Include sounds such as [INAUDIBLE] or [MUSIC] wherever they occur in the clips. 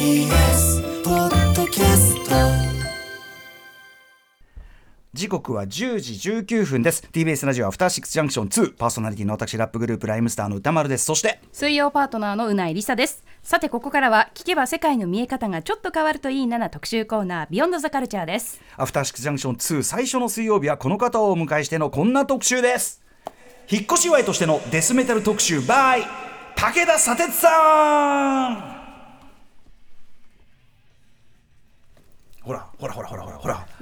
TBS ポッドキャスト。時刻は10時19分です。TBS ラジオアフターシックスジャンクション2パーソナリティの私ラップグループライムスターの歌丸です。そして水曜パートナーのうないりさです。さてここからは聞けば世界の見え方がちょっと変わるといいなな特集コーナービヨンドザカルチャーです。アフターシックスジャンクション2最初の水曜日はこの方をお迎えしてのこんな特集です。引っ越し祝いとしてのデスメタル特集 by 武田砂鉄さん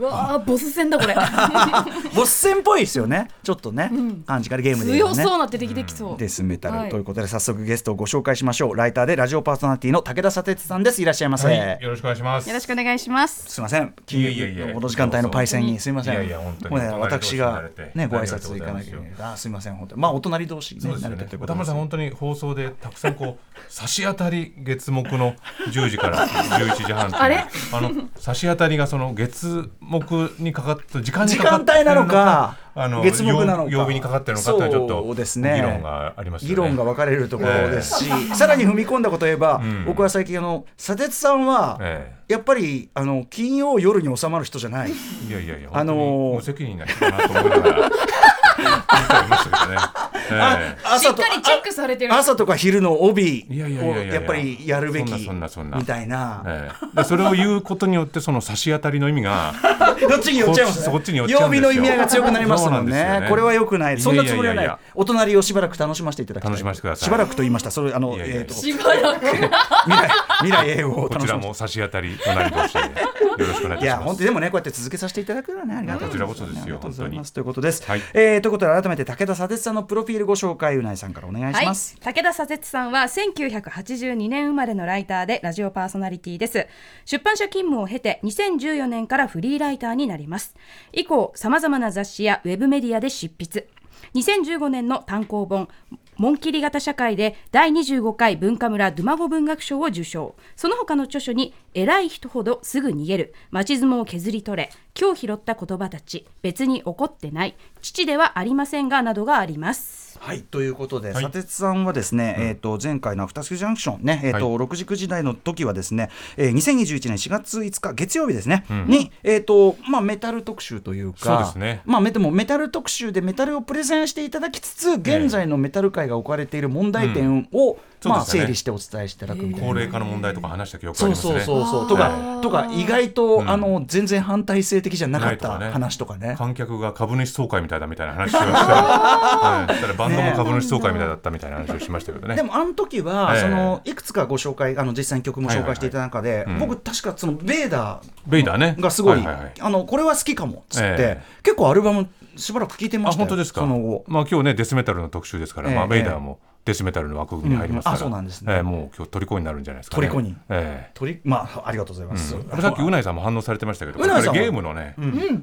わあボス戦だこれ。[LAUGHS] ボス戦っぽいですよね。ちょっとね、感じからゲームでね。強そうな出てきてきそう、デスメタル、はい。ということで早速ゲストをご紹介しましょう。ライターでラジオパーソナリティの武田砂鉄さんです。いらっしゃいませ、はい、よろしくお願いします。よろしくお願いします。すみません、いえいえいえこの時間帯のパイセンにすみません。いやいや本当にもうね、私がね、ご挨拶行かなきゃいけない。あ、すみません、本当に。まあ、お隣同士にそうですよ慣れてということで。すさん本当に放送でたくさんこう差し当たり月目の10時から11時半 [LAUGHS] あれ？あの差し当たりがその月目にかかった時間に時間帯なのか、あの月目なのか、曜曜日にかかってるのかっていうのはちょっとそうですね。議論がありますよね。議論が分かれるところですし、さらに踏み込んだことを言えば、ん。僕は最近あの砂鉄さんは、えやっぱりあの金曜夜に収まる人じゃない。えいやいやいやあのー無責任な人だなと思いながら朝としっかりチェックされてる朝とか昼の帯いやいやいやいやいやをやっぱりやるべきそんなそんなそんなみたいな。ええでそれを言うことによってその差し当たりの意味が [LAUGHS] どっちに寄っちゃいます？ね。こっちに寄っちゃうんですよ曜日の意味合いが強くなりますもんね。ねこれは良くない。そんなつもりはいないやいやいや。お隣をしばらく楽しませていただきたい。楽しませてくださいしばらくと言いました。それあのいやいやいやえっとしばらく未来未来英語をこちらも差し当たり隣同士でよろしくお願いします。本当にでもねこうやって続けさせていただくのはねありがたいこちらこそですよありがとうござい本当にますということです。はいえーということで改めて武田砂鉄さんのプロフィールご紹介うないさんからお願いします。はい、武田砂鉄さんは1982年生まれのライターでラジオパーソナリティです。出版社勤務を経て2014年からフリーライターになります。以降さまざまな雑誌やウェブメディアで執筆。2015年の単行本紋切り型社会で第25回文化村ドゥマゴ文学賞を受賞。その他の著書に「偉い人ほどすぐ逃げる」「町相撲を削り取れ」「今日拾った言葉たち」「別に怒ってない」「父ではありませんが」などがあります。はい。ということで、はい。砂鉄さんはですね、えっ、と前回のアフタースクジャンクションね、えっ、と、は6時9時台の時はですね、えー、2021年4月5日月曜日ですね、にえっ、とまあメタル特集というか、そうですね。まあめでもメタル特集でメタルをプレゼンしていただきつつ、現在のメタル界が置かれている問題点を、まあ整理してお伝えしていただくみたいな。高齢化の問題とか話した記憶あそうりますね。そうそうそうとかとか意外と、あの全然反対性的じゃなかった話とかね。観客が株主総会みたいだみたいな話をして、[LAUGHS] はい、たらバンドも株主総会みたいだったみたいな話をしましたけどね。でもあの時は、ええ。そのいくつかご紹介あの実際に曲も紹介していた中で、僕確かそのベーダベイダーね。ーがすごい,、あのこれは好きかもっつって、え結構アルバムしばらく聴いてまあしたよ本当ですか。その後。まあ今日ねデスメタルの特集ですから、ええ。まあベイダーもデスメタルの枠組みに入りますから、うんあそうなんですね。ええもう今日虜になるんじゃないですか、ね。虜に。ええ。鳥まあありがとうございます、これさっきうないさんも反応されてましたけど、これゲームのね、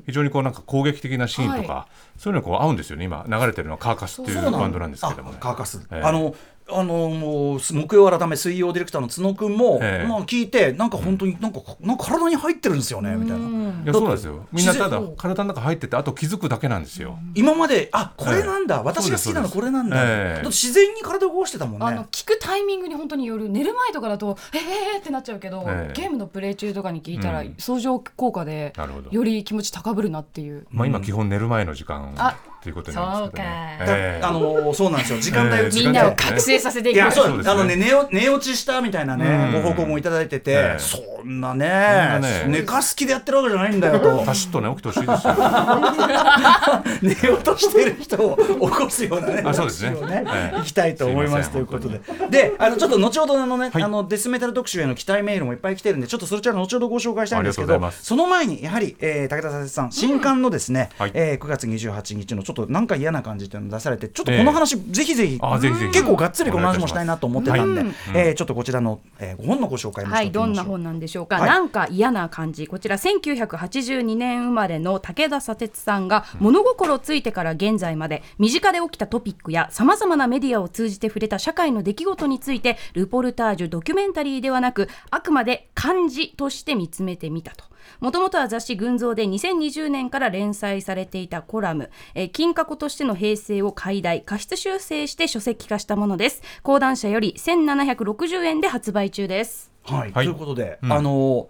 非常にこうなんか攻撃的なシーンとか、そういうのがこう合うんですよね。今流れてるのはカーカスっていうバンドなんですけどもね。あ。カーカス、ええ。あのあのもう木曜改め水曜ディレクターの角君も、ええ。まあ聞いてなんか本当になんか,、なんか体に入ってるんですよねみたいな。いやそうなんですよ。みんなただ体の中入っててあと気づくだけなんですよ。今まであこれなんだ、ええ私が好きなのこれなんだ、え自然に体を動かしてたもんね。あの聞くタイミングに本当による寝る前とかだとええーってなっちゃうけど、ええ。ゲームのプレイ中とかに聞いたら、うん。相乗効果でより気持ち高ぶるなっていう。まあ今基本寝る前の時間。あいうことになるんですけどね。そうだええ。あのそうなんですよ。時間帯をええ作って。みんなを覚醒させていく。いやそうね。あのね寝お寝落ちしたみたいなね、うん。ご報告もいただいてて、ええ。そんなねなね。寝かす気でやってるわけじゃないんだよと。パシッとね起きてほしいですよ。[LAUGHS] 寝ようとしてる人を起こすようなねあそうですね。ねええ。行きたいと思いますということで。であのちょっと後ほどあのね、はい。あのデスメタル特集への期待メールもいっぱい来てるんでちょっとそちら後ほどご紹介したいんですけどその前にやはり、えー武田佐々木さん新刊のですね、はい。えー9月28日のちょっとょっとなんか嫌な感じっていうのを出されてちょっとこの話、ぜひぜひ。あぜひぜひ。結構がっつりこの話もしたいなと思ってたんで、はい。えーちょっとこちらの、えー、ご本のご紹介もはい、どんな本なんでしょうか。はい。なんか嫌な感じ。こちら1982年生まれの武田砂鉄さんが物心ついてから現在まで身近で起きたトピックやさまざまなメディアを通じて触れた社会の出来事についてルポルタージュドキュメンタリーではなくあくまで漢字として見つめてみたと。もともとは雑誌群像で2020年から連載されていたコラム、えー金過去としての平成を解題、過失修正して書籍化したものです。講談社より1760円で発売中です。はい、はい。ということで、うん。あの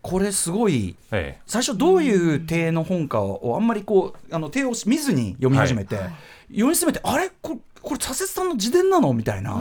これすごいええ。最初どういう体の本かをあんまりこうあの手を見ずに読み始めて、読み進めてあれ？ここれ佐々さんの自伝なの？みたいな、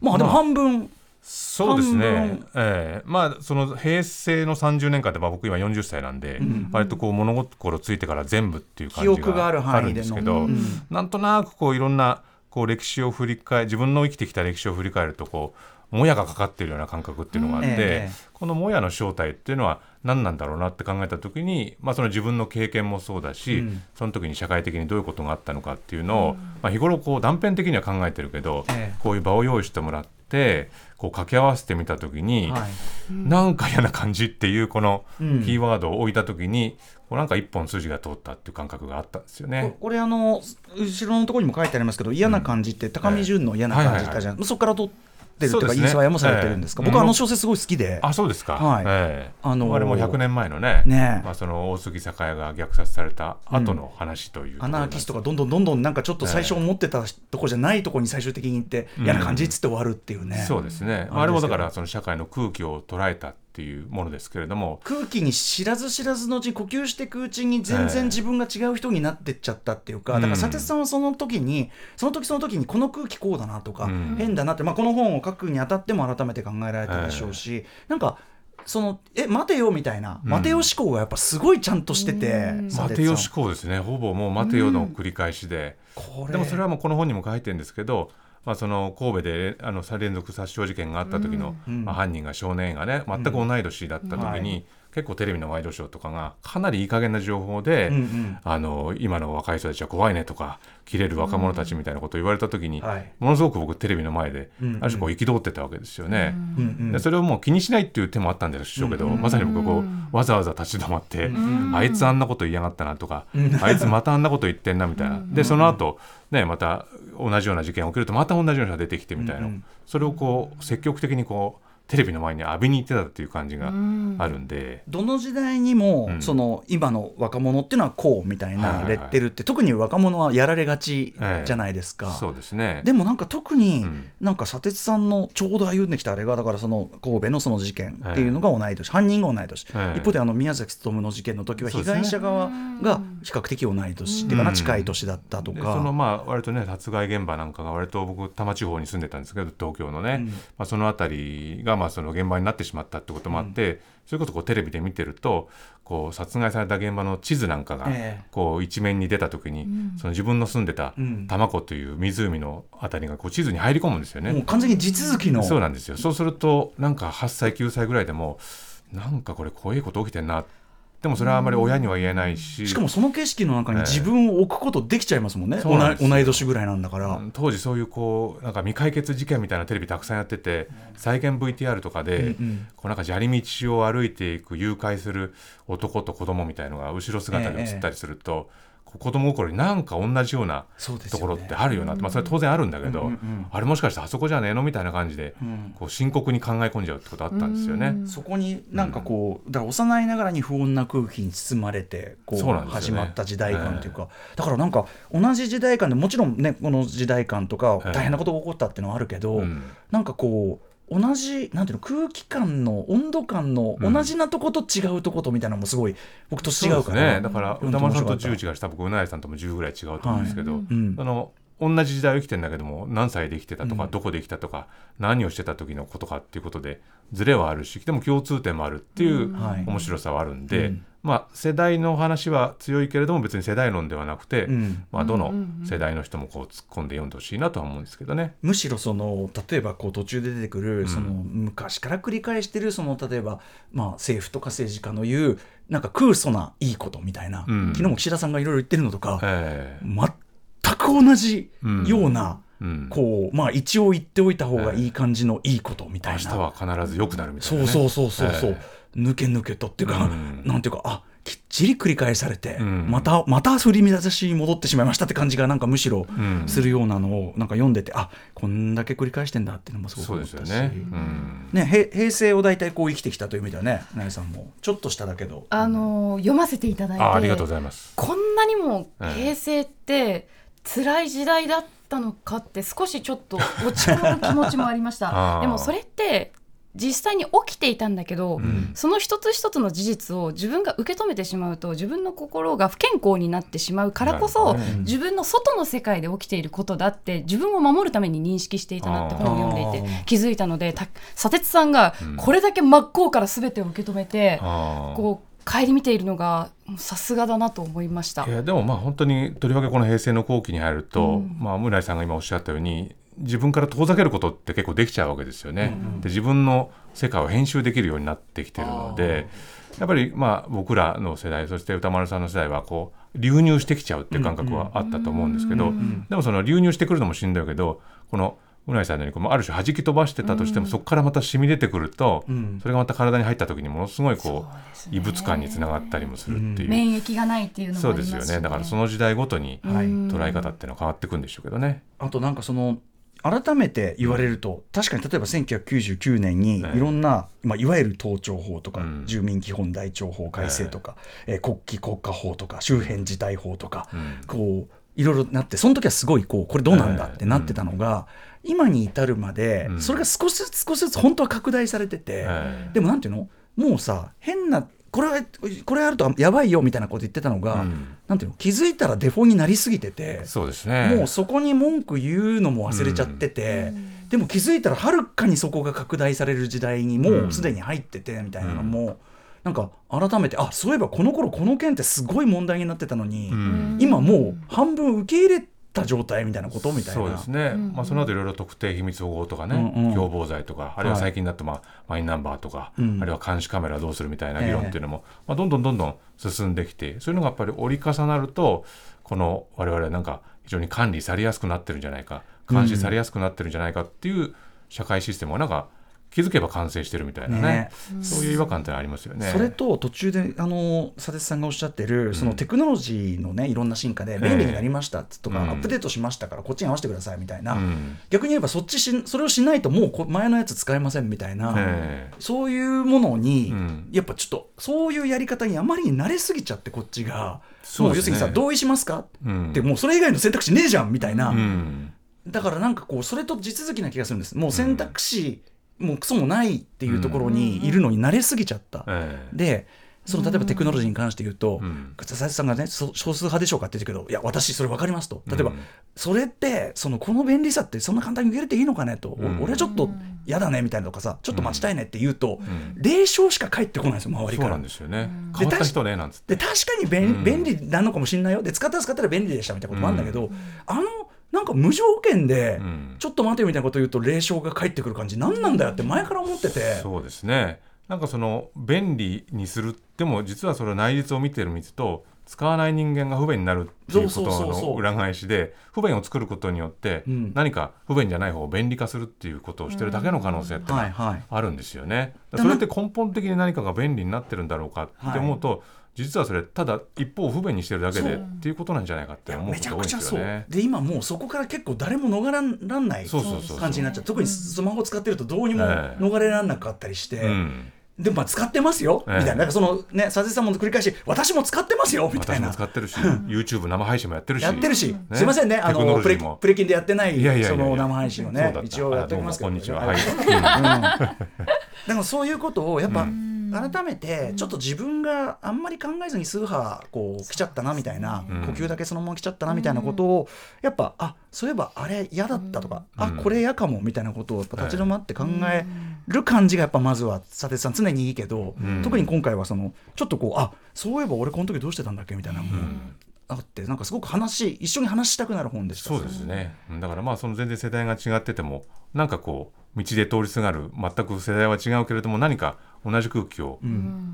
まあでも半分、そうですね。ええ。まあその平成の30年間って、まあ、僕今40歳なんで、割とこう物心ついてから全部っていう感じがあるんですけど、なんとなくこういろんなこう歴史を振り返自分の生きてきた歴史を振り返るとこうもやがかかってるような感覚っていうのがあって、うんええ。このもやの正体っていうのは何なんだろうなって考えた時に、まあ、その自分の経験もそうだし、うん。その時に社会的にどういうことがあったのかっていうのを、まあ、日頃こう断片的には考えてるけど、ええ。こういう場を用意してもらってこう掛け合わせてみた時に、はい。なんか嫌な感じっていうこのキうん。ーワードを置いた時に、こうなんか一本筋が通ったっていう感覚があったんですよね。これあの後ろのところにも書いてありますけど嫌な感じって高見順の嫌な感じって言ったじゃん、そこから取っっていうかねインスパイアもされてるんですか、ええ。僕はあの小説すごい好きで、あそうですか、はい。ええ。あのーあれも100年前のねねえ。まあ、その大杉栄が虐殺された後の話というアナーキストがどんどんどんどんなんかちょっと最初思ってたとこじゃないとこに最終的に行ってうん嫌な感じっつって終わるっていうね、そうですね、あれもだからその社会の空気を捉えたっていうものですけれども。空気に知らず知らずのうちに呼吸していくうちに全然自分が違う人になってっちゃったっていうか、うん。だから佐哲さんはその時にその時その時にこの空気こうだなとか、うん。変だなって、まあ、この本を書くにあたっても改めて考えられたでしょうし、なんかそのえ待てよみたいな、うん。待てよ思考がやっぱすごいちゃんとしてて、待てよ思考ですね。ほぼもう待てよの繰り返しで、これ。でもそれはもうこの本にも書いてるんですけど、まあ、その神戸であの連続殺傷事件があった時の、うん。まあ、犯人が少年がね全く同い年だった時に、結構テレビのワイドショーとかがかなりいい加減な情報で、うんうん。あの今の若い人たちは怖いねとか切れる若者たちみたいなことを言われた時に、はい。ものすごく僕テレビの前で、うんうん。ある種こう憤ってたわけですよね。うんうん。でそれをもう気にしないっていう手もあったんでしょうけど、まさに僕こうわざわざ立ち止まって、あいつあんなこと言いやがったなとか、あいつまたあんなこと言ってんなみたいな、でその後ねまた同じような事件が起きるとまた同じような人が出てきてみたいな、うんうん。それをこう積極的にこうテレビの前に浴びに行ってたっていう感じがあるんで。どの時代にも、うん。その今の若者っていうのはこうみたいなはいはい。はいレッテルって、特に若者はやられがちじゃないですか。そうですね。でもなんか特に、うん。なんか砂鉄さんのちょうど歩んできたあれがだからその神戸のその事件っていうのが同い年、犯人が同い年、ええ。一方であの宮崎勉の事件の時は被害者側が比較的同い年っていうかなうん。近い年だったとでか、そのまあ割とね殺害現場なんかが割と僕多摩地方に住んでたんですけど東京のね、うん。まあ、その辺りがまあその現場になってしまったってこともあって、それこそこうテレビで見てるとこう殺害された現場の地図なんかがええ。こう一面に出た時に、その自分の住んでたうん。多摩湖という湖の辺りがこう地図に入り込むんですよね。もう完全に地続きの。そうなんですよ。そうするとなんか8歳9歳ぐらいでもなんかこれ怖いこと起きてんなでもそれはあまり親には言えないし、しかもその景色の中にええ。自分を置くことできちゃいますもんね、そうなんですよ。同い同い年ぐらいなんだから。うん当時そういうこうなんか未解決事件みたいなテレビたくさんやってて再現 VTR とかで、うんうん。こうなんか砂利道を歩いていく誘拐する男と子供みたいのが後ろ姿で映ったりすると、こう子供心になんか同じようなところってあるよなって、まあ、それは当然あるんだけど、うんうんうん。あれもしかしてあそこじゃねえのみたいな感じで、うん。こう深刻に考え込んじゃうってことあったんですよね。そこになんかこう、だから幼いながらに不穏な空気に包まれてこう始まった時代感というか、だからなんか同じ時代感でもちろんねこの時代感とかええ。大変なことが起こったっていうのはあるけど、うん。なんかこう同じなんていうの空気感の温度感のうん。同じなとこと違うとことみたいなのもすごい僕と違うから。ね。だから歌丸さんと面白かった10違うし多分うなえさんとも10ぐらい違うと思うんですけど、ん。その同じ時代を生きてんだけども何歳で生きてたとか、うん。どこで生きたとか何をしてた時のことかっていうことでズレはあるしでも共通点もあるっていうはい。面白さはあるんで、うん。まあ世代の話は強いけれども別に世代論ではなくて、うん。まあ、どの世代の人もこう突っ込んで読んでほしいなとは思うんですけどね。むしろその例えばこう途中で出てくる、ん。その昔から繰り返してるその例えば、まあ、政府とか政治家の言うなんか空想ないいことみたいな、うん。昨日も岸田さんがいろいろ言ってるのとか、ええ。全く同じような、うん、こうまあ一応言っておいた方がいい感じのいいことみたいな、明日は必ず良くなるみたいな、ね、そうそうそうそうそう、え抜け抜けとっていうか、うん。なんていうかあきっちり繰り返されて、うん。またまた振り乱しに戻ってしまいましたって感じがなんかむしろうん。するようなのをなんか読んでて、あこんだけ繰り返してんだっていうのもすごくそう思ったし。ですよね。うん。ねへ平成を大体こう生きてきたという意味ではね成井さんもちょっとしただけど。あのー読ませていただいてあありがとうございます。こんなにもええ平成って辛い時代だったのかって少しちょっと落ち込む気持ちもありました。[LAUGHS] でもそれって実際に起きていたんだけど、ん。その一つ一つの事実を自分が受け止めてしまうと自分の心が不健康になってしまうからこそ、自分の外の世界で起きていることだって自分を守るために認識していたなって本を読んでいて気づいたのでた砂鉄さんがこれだけ真っ向から全てを受け止めて、こう顧みているのがさすがだなと思いました。い。やでもまあ本当にとりわけこの平成の後期に入ると、まあ村井さんが今おっしゃったように自分から遠ざけることって結構できちゃうわけですよね。で自分の世界を編集できるようになってきてるのでやっぱりまあ僕らの世代そして歌丸さんの世代はこう流入してきちゃうっていう感覚はあったと思うんですけど、でもその流入してくるのもしんどいけどこのうないさんのようにこうある種弾き飛ばしてたとしても、そこからまた染み出てくると、ん。それがまた体に入った時にものすごいこう異物感につながったりもするっていう。免疫がないっていうのもそうありますしですよね。だからその時代ごとにはい。捉え方っていうのは変わってくんでしょうけどね。あとなんかその改めて言われると、確かに例えば1999年にいええろんな、まあ、いわゆる盗聴法とか、うん。住民基本台帳法改正とか、えー国旗国家法とか周辺事態法とか、うん。こういろいろなってその時はすごいこうこれどうなんだってなってたのが、今に至るまで、うん。それが少しずつ少しずつ本当は拡大されてて、えでもなんていうの？もうさ変なこれはこれやるとやばいよみたいなこと言ってたのが、うん。なんていうの？気づいたらデフォになりすぎてて。そうですね。もうそこに文句言うのも忘れちゃってて、でも気づいたらはるかにそこが拡大される時代にもうすでに入っててみたいなのも、なんか改めてあそういえばこの頃この件ってすごい問題になってたのに、うん。今もう半分受け入れた状態みたいなことみたいな。そうですね、まあ、その後いろいろ特定秘密保護とかね、うんうん。共謀罪とかあるいは最近だと、まあマイナンバーとか、うん。あるいは監視カメラどうするみたいな議論っていうのも、まあ、どんどんどんどん進んできてそういうのがやっぱり折り重なるとこの我々はなんか非常に管理されやすくなってるんじゃないか監視されやすくなってるんじゃないかっていう社会システムがなんか気づけば完成してるみたいなね。ね。そういう違和感ってありますよね。それと途中であの佐哲さんがおっしゃってるそのテクノロジーのねいろんな進化で便利になりましたとか、うん。アップデートしましたからこっちに合わせてくださいみたいな、うん。逆に言えばそっちしそれをしないともうこ前のやつ使えませんみたいな、ええ。そういうものに、うん。やっぱちょっとそういうやり方にあまりに慣れすぎちゃってこっちが、ね。もう要するにさ同意しますか、うん。ってもうそれ以外の選択肢ねえじゃんみたいな、うん。だからなんかこうそれと地続きな気がするんです。もう選択肢、もうクソもないっていうところにいるのに慣れすぎちゃった。ええ。でその例えばテクノロジーに関して言うと、うん。佐々木さんがねそ少数派でしょうかって言ってるけどいや私それ分かりますと。例えば、うんそれってそのこの便利さってそんな簡単に受け入れていいのかねと、おうん。俺はちょっと嫌だねみたいなとかさちょっと待ちたいねって言うと、ん。霊障しか返ってこないんですよ周りから。そうなん。ですよね。変わった人ねなんつって。で確かに便,、うん。便利なのかもしれないよ。で使ったら使ったら便利でしたみたいなこともあるんだけど、あのなんか無条件で、うん。ちょっと待てよみたいなこと言うと霊障が返ってくる感じ。何なんだよって前から思ってて。そうですね。なんかその便利にするでも実はそれ内実を見てる水と使わない人間が不便になるっていうことの裏返しで不便を作ることによってうん。何か不便じゃない方を便利化するっていうことをしてるだけの可能性ってあるんですよね。だそれって根本的に何かが便利になってるんだろうかって思うと、実はそれただ一方を不便にしてるだけでっていうことなんじゃないかって思うことが多いですよね。で今もうそこから結構誰も逃れらんない感じになっちゃう。特にスマホ使ってるとどうにもええ。逃れらんなかったりして、うんでもまあ使ってますよ、ええ。みたいな。なんかそのね佐々木さんも繰り返し私も使ってますよ。みた私いな。も使ってるし [LAUGHS] YouTube 生配信もやってるし。やってるし、ね。すいませんね。あのプレプレキンでやってないその生配信をね一応やっておりますけどこんにちは。はいはい。う [LAUGHS] んだからそういうことをやっぱ、改めてちょっと自分があんまり考えずにスーハーこう来ちゃったなみたいな、うん。呼吸だけそのまま来ちゃったなみたいなことを、やっぱあそういえばあれ嫌だったとか、あこれ嫌かもみたいなことをやっぱ立ち止まって考える感じがやっぱまずは佐哲さん常にいいけど、うん。特に今回はそのちょっとこうあそういえば俺この時どうしてたんだっけみたいなのもあってなんかすごく話一緒に話したくなる本でした。そうですね。うん。だからまあその全然世代が違っててもなんかこう道で通りすがる全く世代は違うけれども何か同じ空気を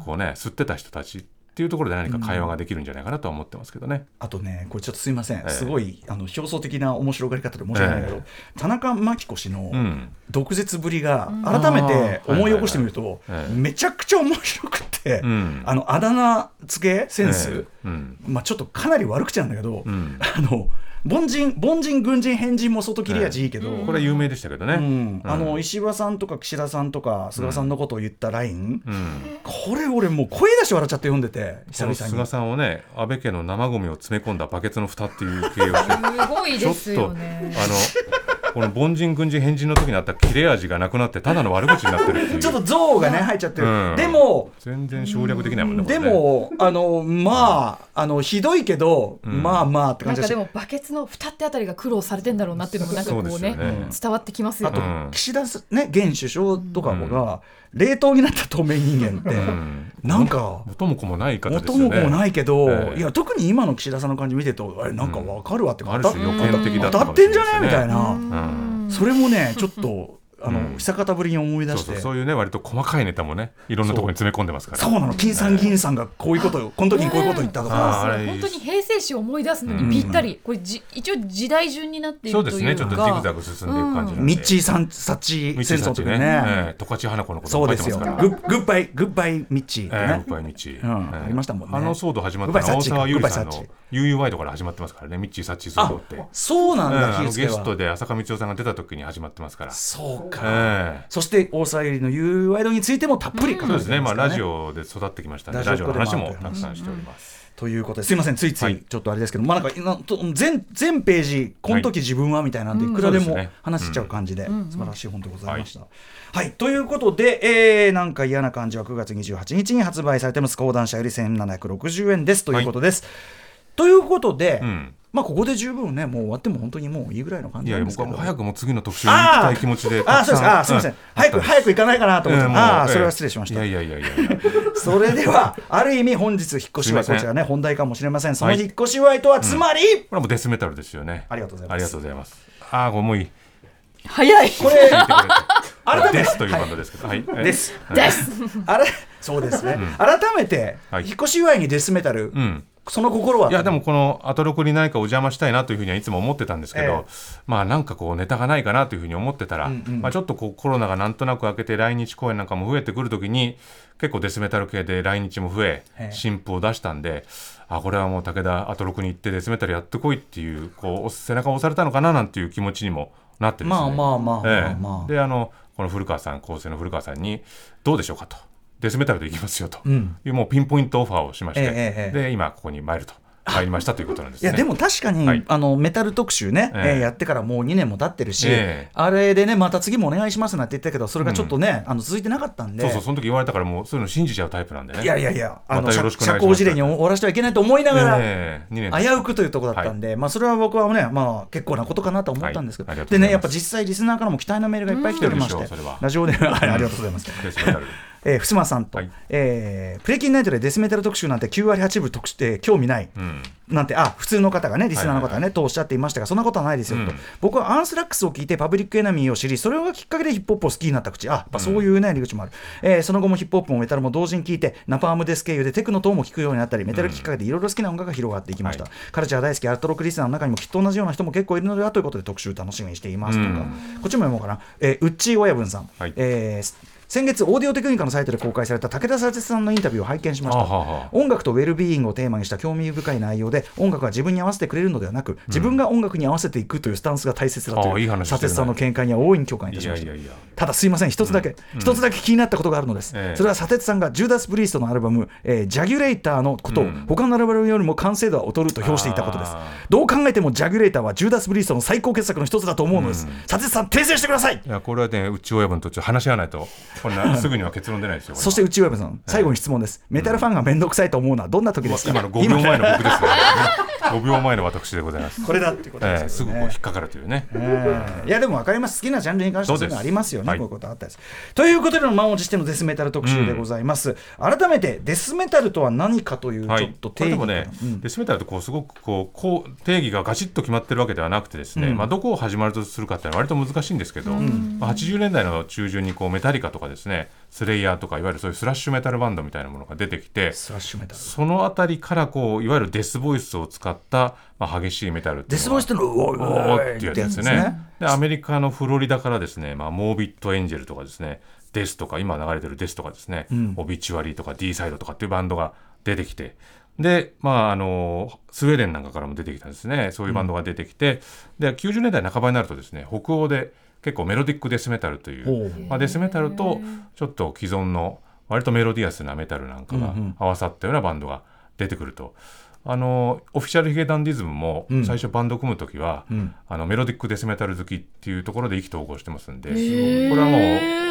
こうね吸ってた人たちっていうところで何か会話ができるんじゃないかなとは思ってますけどね。あとね、これちょっとすいません、えすごいあの表層的な面白がり方で申し訳ないけど、え田中真紀子氏のうん。毒舌ぶりが、改めて思い起こしてみると、めちゃくちゃ面白くて、うん。あのあだ名付けセンス、ええ。うん。まあ、ちょっとかなり悪口なんだけど、うん。あの凡人凡人軍人変人も外切り味いいけど、これは有名でしたけどね。うん。あのうん石破さんとか岸田さんとか菅さんのことを言ったライン、うん。これ俺もう声出し笑っちゃって読んでて久々に。菅さんをね安倍家の生ゴミを詰め込んだバケツの蓋っていう形容詞すごいですよね。ちょっとあのこの凡人軍人変人の時にあった切れ味がなくなってただの悪口になってるっていう。[LAUGHS] ちょっと像がね入っちゃってる、うんでも全然省略できないもんねこれでねもあのまああのひどいけど、ん。まあまあってなんか感じだしでもバケツの蓋ってあたりが苦労されてんだろうなっていうのもなんかこうねね。伝わってきますよあと、ね。うん。岸田すね現首相とかが、冷凍になった透明人間って、うん。なんか元も子もない方です元よね。も子もないけど、ええ。いや特に今の岸田さんの感じ見てるとあれなんかわかるわって、ある当た種予見的だっ当たってんじゃねねみたいな、うんそれもねちょっとあの、うん。久方ぶりに思い出そうして。そうそういうね割と細かいネタもねいろんなところに詰め込んでますから。そうなの。金さん銀さんがこういうことをこの時にこういうこと言ったとか、あーあれ本当に平成史を思い出すのにぴったり、これじ一応時代順になっていそうでするというか。ね。ちょっとジグザグ進んでいく感じなんで。ミッチーさんサッチ戦争の時にね。ええ十勝花子のことそうですも書いてますから。よグッグッバイグッバイミッチーってええね、グッバイミッチー。うん。ええありましたもんね。あの騒動始まったのは大サッチ沢優里さんのグッバイサッチ UUY から始まってますからね。ミッチーサッチ騒動って。あそうなんだ、ええあの火付けは。ゲストで浅香光代さんが出た時に始まってますから。そうか、ええ。そして大沢ゆりの U ワイドについてもたっぷり書かれてますからそうですね。まあラジオで育ってきましたんでラジオの話もたくさんしております。ということですいません。ついつはい。いちょっとあれですけど、まあなんか全全ページこの時自分はみたいなんでい。くらでも話しちゃう感じで素晴らしい本でございました。はい、ということで、えーなんか嫌な感じは9月28日に発売されてます。講談社より1760円です。ということです。ということで、うんまあここで十分ねもう終わっても本当にもういいぐらいの感いやいやじなんですけど。僕はもう早くもう次の特集に行きたい気持ちでああそうです。かあすみません、早く早く行かないかなと思って、ああそれは失礼しました。いやいやいやいやいや [LAUGHS] それではある意味本日引っ越しはすいこちらね本題かもしれません。そのはい引っ越し祝いとはつまり、これはもうデスメタルですよね。ありがとうございます。ありがとうございます。ああこれもういい早いこれ改めてデスというバンドですけど。はい。です。です。あれそうですね、改めて、はい。引っ越し祝いにデスメタル、うんその心は？いやでもこのアトロクに何かお邪魔したいなというふうにはいつも思ってたんですけど、ええ。まあなんかこうネタがないかなというふうに思ってたら、うんうん。まあ、ちょっとこうコロナがなんとなく明けて来日公演なんかも増えてくるときに結構デスメタル系で来日も増えええ。新譜を出したんであこれはもう武田アトロクに行ってデスメタルやってこいっていうこう背中を押されたのかななんていう気持ちにもなってですね。まあまあまあまあええ。まあ、であのこの古川さん構成の古川さんにどうでしょうかとデスメタルでいきますよと。うん。いうもうピンポイントオファーをしまして、で今ここに参ると。参りましたということなんですね。いやでも確かに、はい。あのメタル特集ね、ええ。えーやってからもう2年も経ってるし、ええ。あれでねまた次もお願いしますなんて言ったけどそれがちょっとね、あの続いてなかったんで。そうそうその時言われたからもうそういうの信じちゃうタイプなんでね。いやいやいやあの、ま社交辞令に終わらせてはいけないと思いながら、ええ二年危うくというところだったんで、まあそれは僕はね、まあ結構なことかなと思ったんですけど、はい。でね、やっぱ実際リスナーからも期待のメールがいっぱい来ておりましてラジオで、はいありがとうございます。えー、ふすまさんと、はい。えープレキンナイトでデスメタル特集なんて9割8分特集って興味ない、うん。なんて、あ普通の方がね、リスナーの方がね、はいはいとおっしゃっていましたが、そんなことはないですよと、うん。僕はアンスラックスを聞いて、パブリックエナミーを知り、それがきっかけでヒップホップを好きになった口、あやっぱそういうね、入り口もある、えーその後もヒップホップもメタルも同時に聞いて、ナパームデス経由でテクノ等も聞くようになったり、メタルきっかけでいろいろ好きな音楽が広がっていきました、はい。カルチャー大好きアルトロックリスナーの中にもきっと同じような人も結構いるのではということで特集楽しみにしていますとか、うん。こっちも読もうかな、えー、ウッチー親分さん、はい。えー先月、オーディオテクニカのサイトで公開された武田佐哲さんのインタビューを拝見しました。あはは。音楽とウェルビーイングをテーマにした興味深い内容で音楽は自分に合わせてくれるのではなく自分が音楽に合わせていくというスタンスが大切だという佐哲さんの見解には大いに共感いたしましたただすいません一つだけ一つだけ気になったことがあるのです。ええ。それは佐哲さんがジューダス・プリーストのアルバムえージャギュレーターのことをうん。他のアルバムよりも完成度は劣ると評していたことです。どう考えてもジャギュレーターはジューダス・プリーストの最高傑作の一つだと思うのです。佐哲さん訂正してください。いやこれはねうち親分とちょっと話し合わないとこんな [LAUGHS] すぐには結論出ないですよそして内山さん最後に質問です、メタルファンが面倒くさいと思うのはどんな時ですか？今の5秒前の僕ですね [LAUGHS] 5秒前の私でございます。これだっていうことえーですよね。すぐこう引っかかるというね。ええ。いやでも分かります。好きなジャンルに関してはそういうのありますよね。そうですこういうことあったりする。ということでの満を持してのデスメタル特集でございます、改めてデスメタルとは何かというちょっはい、と定義から、これでもね、うん。デスメタルってこうすごくこうこう定義がガチッと決まってるわけではなくてですね、うん。まあ、どこを始まるとするかっていうのは割と難しいんですけど、まあ、80年代の中旬にこうメタリカとかですねスレイヤーとかいわゆるそういうスラッシュメタルバンドみたいなものが出てきてスラッシュメタル。そのあたりからこういわゆるデスボイスを使った、まあ、激しいメタルデスボイスってのはおーっていうやつですね。でアメリカのフロリダからですね、まあ、モービット・エンジェルとかですねデスとか今流れてるデスとかですね、ん。オビチュアリーとか D サイドとかっていうバンドが出てきてでまああのスウェーデンなんかからも出てきたんですね。そういうバンドが出てきて、で90年代半ばになるとですね北欧で結構メロディックデスメタルという、まあ、デスメタルとちょっと既存の割とメロディアスなメタルなんかが合わさったようなバンドが出てくると。あのオフィシャルヒゲダンディズムもうん。最初バンド組む時は、ん。あのメロディックデスメタル好きっていうところで意気投合してますんでこー。れは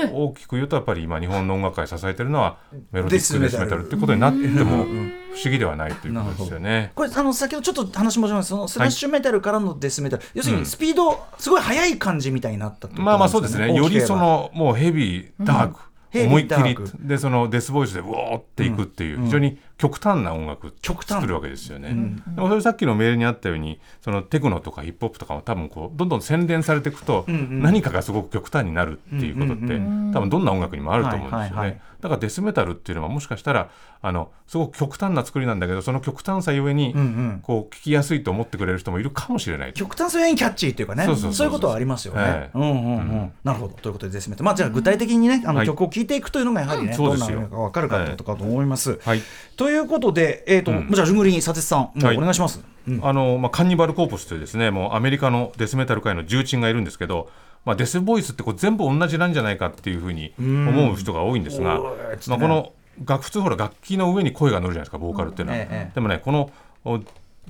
もう大きく言うとやっぱり今日本の音楽界支えてるのはメロディックデスメタルってことになっても不思議ではないということですよね。これあの先ほどちょっと話戻します。そのスラッシュメタルからのデスメタル、要するにスピードすごい速い感じみたいになったってことまあまあそうですね。よりそのもうヘビーダーク、ヘビー思いっきりでそのデスボイスでウォーっていくっていう、非常に極端な音楽極端作るわけですよね。でもそれさっきのメールにあったようにそのテクノとかヒップホップとかも多分こうどんどん洗練されていくと、何かがすごく極端になるっていうことって、多分どんな音楽にもあると思うんですよね。はいはいはい。だからデスメタルっていうのはもしかしたらあのすごく極端な作りなんだけどその極端さゆえに、うんうん。こう聞きやすいと思ってくれる人もいるかもしれない。極端性にキャッチーっていうかねそうそうそうそう。いうことはありますよね、ええ。うんうんうん。なるほど。ということでデスメタル。まあじゃあ具体的にねあのはい。曲を聴いていくというのがやはりね、うんそうですよ。どんなのか分かるかということかと思います、はい。ということで、えーとうん。じゃあ順繰りに佐哲さん、はい。お願いします、うん。あのまあ、カンニバル・コープスというですねもうアメリカのデスメタル界の重鎮がいるんですけど、まあ、デスボイスってこう全部同じなんじゃないかっていうふうに思う人が多いんですが、ね。まあ、この楽普通ほら楽器の上に声が乗るじゃないですかボーカルっていうのは。ええでもねこのお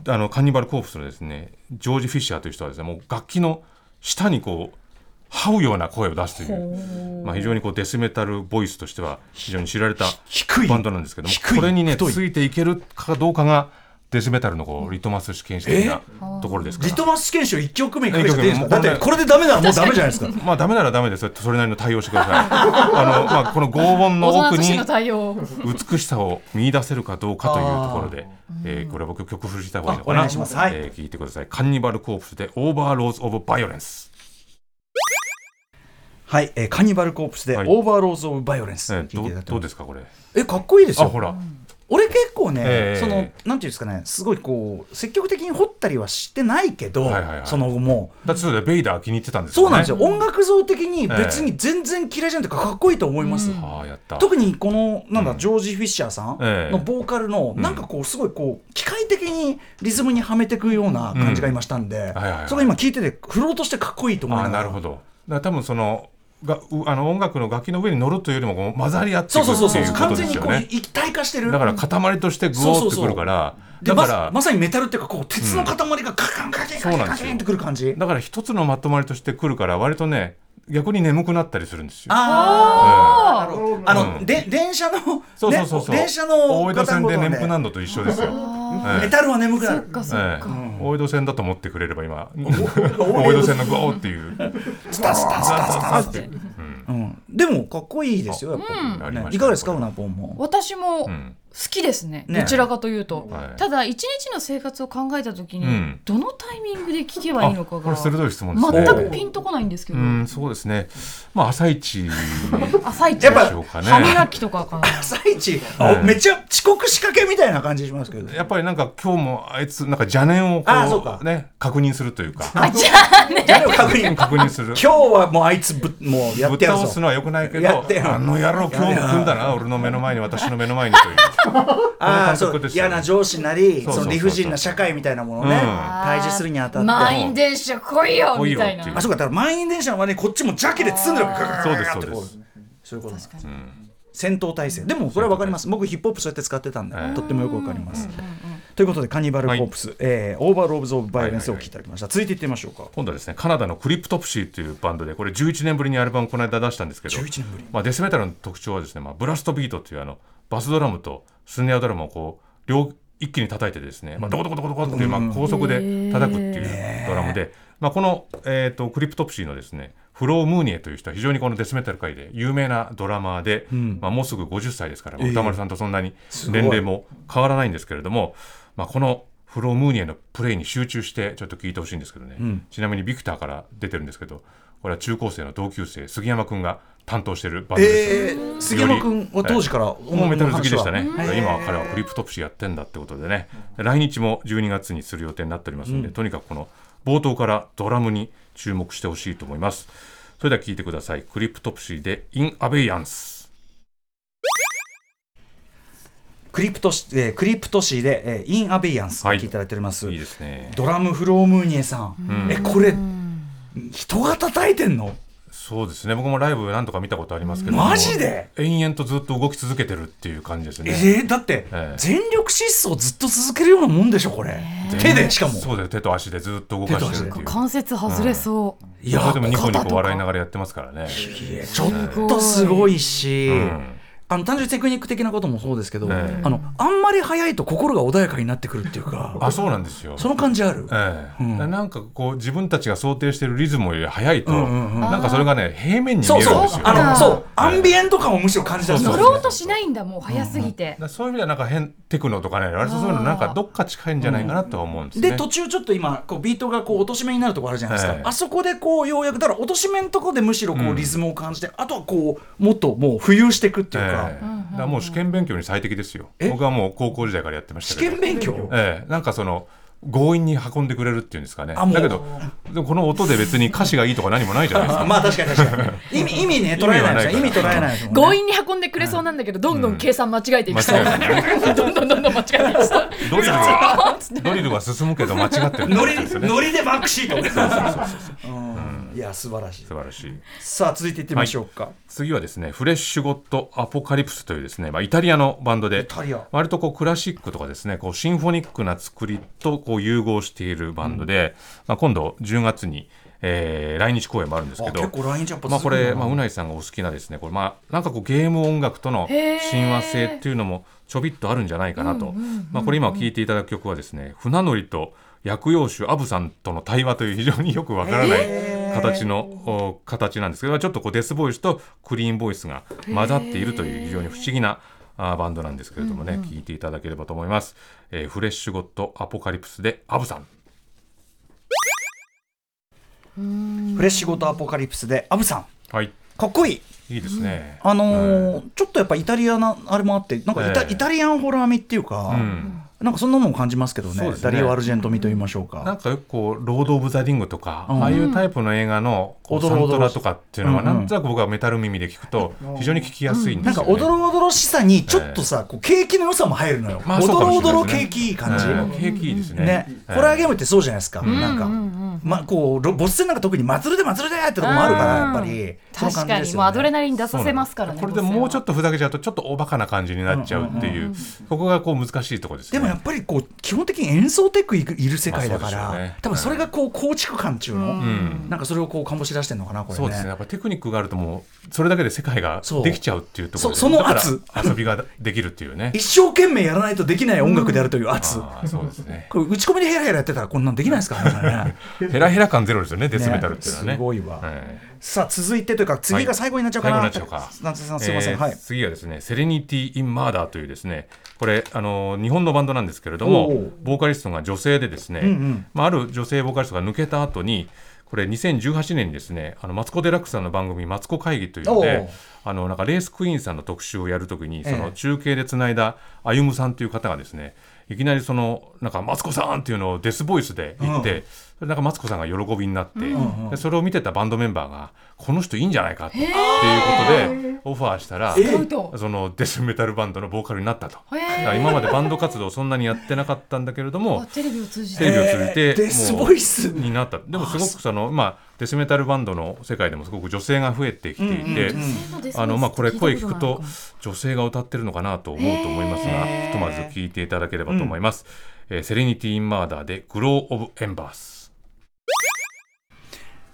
あのカンニバル・コープスのですねジョージ・フィッシャーという人はですねもう楽器の下にこう這うような声を出すという、まあ、非常にこうデスメタルボイスとしては非常に知られた低い。バンドなんですけどもこれにねついていけるかどうかがデスメタルのこうリトマス試験紙的なところですから。リトマス試験紙を1曲目にかけてだってこれでダメならもうダメじゃないですか。[LAUGHS] まあダメならダメですよ。それなりの対応してください。あの、まあ、この拷問の奥に美しさを見出せるかどうかというところで、えーこれは僕曲振りした方がいいのかな。えー聞いてください。 Cannibal Corpse で Overlords of Violence、はい、えー Cannibal Corpse で、はい。 Overlords of Violence、えーどどうですかこれ？えかっこいいですよ。あほら。俺結構ね、ええそのなんていうんですかねすごいこう積極的に掘ったりはしてないけど、はいはいはい。その後も。だってそうだよベイダー気に入ってたんですよね。そうなんですよ、音楽像的に別に全然嫌いじゃなくてかっこいいと思います、ああやった。特にこのなんだ、うん。ジョージ・フィッシャーさんええ。のボーカルの、んなんかこうすごいこう機械的にリズムにはめていくような感じが今したんで、はいはいはい。それが今聞いててフローとしてかっこいいと思いあながら。あなるほど。だ多分そのがうあの音楽の楽器の上に乗るというよりもこう混ざり合っていくっていうことで全にこうすよね一体化してる。だから塊としてグオーってくるから。だからまさにメタルっていうかこう鉄の塊がカカンカキンカキンカキンってくる感じ。だから一つのまとまりとしてくるから割とね逆に眠くなったりするんですよ。ああ、あの、うん。で電車の、そうそうそうそう。ね、電車の大江戸線で眠くなる。るのと一緒ですよ。メタルは眠くなる。大江戸線だと思ってくれれば今大江戸線のゴーっていう。スタスタスタスタっていううん、でもかっこいいですよやっぱ、り。ました。いかがですかうなぽんも。私も好んきですね、ね。どちらかというと、はい。ただ一日の生活を考えた時に、うん。どのタイミングで聞けばいいのかがこれ鋭い質問ですね。全くピンとこないんですけど、うんそうですね。まあ朝一 [LAUGHS] 朝一やっぱでしょうかね。歯磨きとかかな。[LAUGHS] 朝一、はいめっちゃ遅刻仕掛けみたいな感じしますけど。やっぱりなんか今日もあいつなんか邪念をあそううね確認するというか。あじゃあねじゃあ確認。確認する。今日はもうあいつぶもうやぶってやるぞ。っ倒すのは良くないけどやってやるあの野郎今日も来んだな俺の目の前に私の目の前にという [LAUGHS] ああ、そう嫌な上司なり、そうそうそうそう。その理不尽な社会みたいなものをね、うん。対峙するにあたって。満員電車来いよ来いよみたいな。あ、そうか、だから満員電車の前にこっちも邪気で包んでるわけガガガガガガってこそうです。そういうことです。うん戦闘態勢。でもそれは分かります。僕ヒップホップそうやって使ってたんで、はいとってもよく分かります、ということで Cannibal Corpse、えー Overlords of Violence をお聴きいただきました、続いていってみましょうか。今度はですねカナダの Cryptopsy というバンドでこれ11年ぶりにアルバムこの間出したんですけど11年ぶり。まあ、デスメタルの特徴はですね、まあ、ブラストビートっていうあのバスドラムとスネアドラムをこう両一気に叩いてですね、まあ、ドコドコドコドコっていう、まあ、高速で叩くっていうドラムで、まあ、この、えー、と Cryptopsy のですねフロー・ムーニエという人は非常にこのデスメタル界で有名なドラマーで、まあ、もうすぐ50歳ですから、歌丸さんとそんなに年齢も変わらないんですけれども、まあ、このフロー・ムーニエのプレイに集中してちょっと聞いてほしいんですけどね、ちなみにビクターから出てるんですけどこれは中高生の同級生杉山君が担当してるバンドです。えー、杉山君は当時からもうメタル好きでしたね。今は彼はクリプトプシーやってんだってことでね、来日も12月にする予定になっておりますので、とにかくこの冒頭からドラムに注目してほしいと思います。それでは聞いてください。クリプトプシーで In Abeyance。クリプトシ、えークリプトシーで、えー、イン・アベイアンスをはい聞いていただいております、いいですね。ドラムフロー・ムーニエさん、えこれ人が叩いてんの？そうですね。僕もライブ何とか見たことありますけど、マジで？延々とずっと動き続けてるっていう感じですえね。ーだって、ええ。全力疾走ずっと続けるようなもんでしょこれ、手でしかも。そうだよ。手と足でずっと動かしてるっていう。関節外れそう、いそれでもニコニコ笑いながらやってますからね。いやちょっとすごいし、うんあの単純にテクニック的なこともそうですけど、ええ。あのあんまり速いと心が穏やかになってくるっていうかあ、そうなんですよ。その感じある、ええ。うん。なんかこう自分たちが想定しているリズムより速いと、んうんうん。なんかそれがね平面に見そうそうえるんですよ。あのあー。そう。アンビエント感をむしろ感じ出すそう乗ろうとしないんだもう早すぎて。だ、からそういう意味ではなんか変テクノとかね割とそういうのなんかどっか近いんじゃないかなとは思うんですね。で途中ちょっと今こうビートがこう落とし目になるところあるじゃないですか、ええ。あそこでこうようやくだから落とし目のところでむしろこうリズムを感じて、あとはこうもっともう浮遊していくっていうか、ええだからもう試験勉強に最適ですよ。え？僕はもう高校時代からやってました試けど。験勉強、ええ。なんかその強引に運んでくれるっていうんですかね。だけどこの音で別に歌詞がいいとか何もないじゃないですか。まあ確かに確かに。[LAUGHS] 意味意味ね捉えないですよ。意味捉えないね。強引に運んでくれそうなんだけど、どんどん計算間違えていきそう、どんどんどんどん間違えていきそうドリルはドリルは進むけど間違ってるノリでバックシートうん。いや素晴らしい。素晴らしい。さあ続いていってみましょうか、次はですねフレッシュゴッド・アポカリプスというですね、まあ、イタリアのバンドでイタリア。割とこうクラシックとかですねこうシンフォニックな作りとこう融合しているバンドで、まあ、今度10月に、えー来日公演もあるんですけどまあ、これ、まあ、うなないさんがお好きなですねこれ、まあ、なんかこうゲーム音楽との親和性っていうのもちょびっとあるんじゃないかなと、まあ、これ今聴いていただく曲はですね船乗りと薬用酒アブさんとの対話という非常によくわからない形の、お形なんですけどちょっとこうデスボイスとクリーンボイスが混ざっているという非常に不思議なあーバンドなんですけれどもね、聴いていただければと思います、えーフレッシュゴッドアポカリプスでアブさん。フレッシュゴッドアポカリプスでアブさん。はい。かっこいい。いいですね、あのーちょっとやっぱイタリアなあれもあってなんかイタ,、ええ。イタリアンホラー味っていうか、うんなんかそんなのも感じますけどね。ね。ダリオ・アルジェント味と言いましょうか。なんかよくこう「ロード・オブ・ザ・リング」とか、うん。ああいうタイプの映画のこうサおどろおどろントラとかっていうのは、うんうん。なんとなく僕はメタル耳で聞くと非常に聞きやすいんでなんかすよ、ね。おどろおどろしさにちょっとさ、こう景気の良さも入るのよ、まあおどろおどろ景気いい感じ、ええ。景気いいですね。ね、ええ。ホラーゲームってそうじゃないですか、なんか、まあこうロボス戦なんか特に祭るで祭るでってとこもあるからやっぱり。確かにもうアドレナリン出させますからねこれでもうちょっととふざけちゃうとちょっとおバカな感じになっちゃうっていう、ここがこう難しいところですね。でもやっぱりこう基本的に演奏テックいるいる世界だから、ね。多分それがこう構築感っていうの、ん。なんかそれをこう醸し出してるのかなこれね。そうですね。やっぱテクニックがあるともうそれだけで世界ができちゃうっていうところで。そその圧。遊びができるっていうね。一生懸命やらないとできない音楽であるという圧、ああそうですね。[LAUGHS] これ打ち込みでヘラヘラやってたらこんなんできないですからね [LAUGHS] ヘラヘラ感ゼロですよね。デスメタルっていうのはね。すごいわ、ええさあ続いてというか次が最後になっちゃうかな、はい。夏瀬さんすいません、えーはい次はですね「 Serenity in Murder」というですねこれあの日本のバンドなんですけれどもボーカリストが女性でですね、うんうん。まあ、ある女性ボーカリストが抜けた後にこれ2018年にですねあのマツコ・デラックスさんの番組「マツコ会議」というのであのなんかレースクイーンさんの特集をやるときにええ。その中継でつないだ歩夢さんという方がですねいきなりそのなんかマツコさんっていうのをデスボイスで言って、それなんかマツコさんが喜びになって、んでそれを見てたバンドメンバーがこの人いいんじゃないかっていうことでオファーしたら、そのデスメタルバンドのボーカルになったと。今までバンド活動そんなにやってなかったんだけれどもあテレビを通じテレてビを通じて、えーデスボイス。になった。でもすごくその、まあ、デスメタルバンドの世界でもすごく女性が増えてきていて、うんうんあのまあこれ声聞くと女性が歌ってるのかなと思うと思いますが、ひとまず聞いていただければと思います。えー Serenity in Murder で Glow of Embers。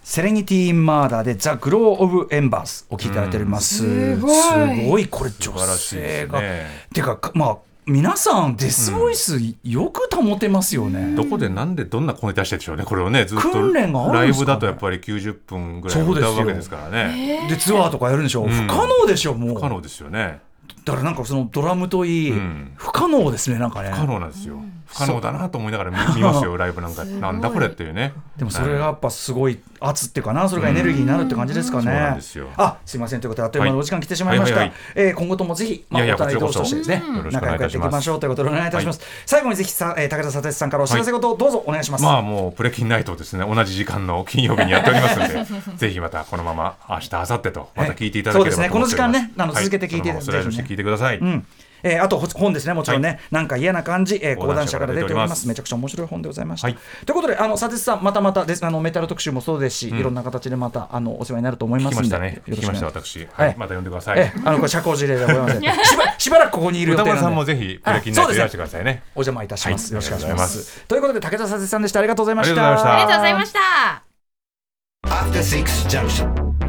Serenity in Murder で The Glow of Embers お聞きいただいております。すごいすごいこれ女素晴らしいで性が。すね。てかかまあ皆さんデスボイスよく保てますよね。どこでなんでどんな声出してでしょうね。これをねずっと訓練があるライブだとやっぱり90分ぐらい歌うわけですからね。でツアーとかやるんでしょ、ん。不可能でしょもう。不可能ですよねだからなんかそのドラムといい、うん。不可能ですねなんかね。不可能なんですよ。不可能だなと思いながら見見ますよライブなんかなんだこれっていうね。でもそれがやっぱすごい圧っていうかなそれがエネルギーになるって感じですかね、そうなんですよ。あすいません。ということであっという間にお時間来てしまいました、はいはいえー今後ともぜひ、まあ、いやいやお互い同士としてですね仲良くやっていき願いいたしましょうということでお願いいたします、最後にぜひさ、えー武田聡さんからお知らせことをどうぞお願いします、まあもうプレキンナイトをですね。同じ時間の金曜日にやっておりますので [LAUGHS] ぜひまたこのまま明日明後日とまた聞いていただければと思っております。そうですね。この時間ねあのはい。続けて聞いてそのままスライドして聞いてください、うん。えーあとほ本ですね、もちろんね、なんか嫌な感じ、えー講講談談社からら出ております。めちゃくちゃ面白い本でございました。はい。ということで、あの佐哲さん、またまたですあのメタル特集もそうですし、いろんな形でまたあのお世話になると思い聞ますんで、きましたね。聞きました私、ははい。い、また呼んでください、えーあのこれ社交辞令ではございません。[LAUGHS] しばしばらくここにいる予定なんで。歌丸さんもぜひプレキンナイトいらしてくださいね。お邪魔いたします。はい。よろしくお願いしま。す。す。ということで、武田佐哲さんでした。ありがとうございました。ありがとうございました。ありがとうございました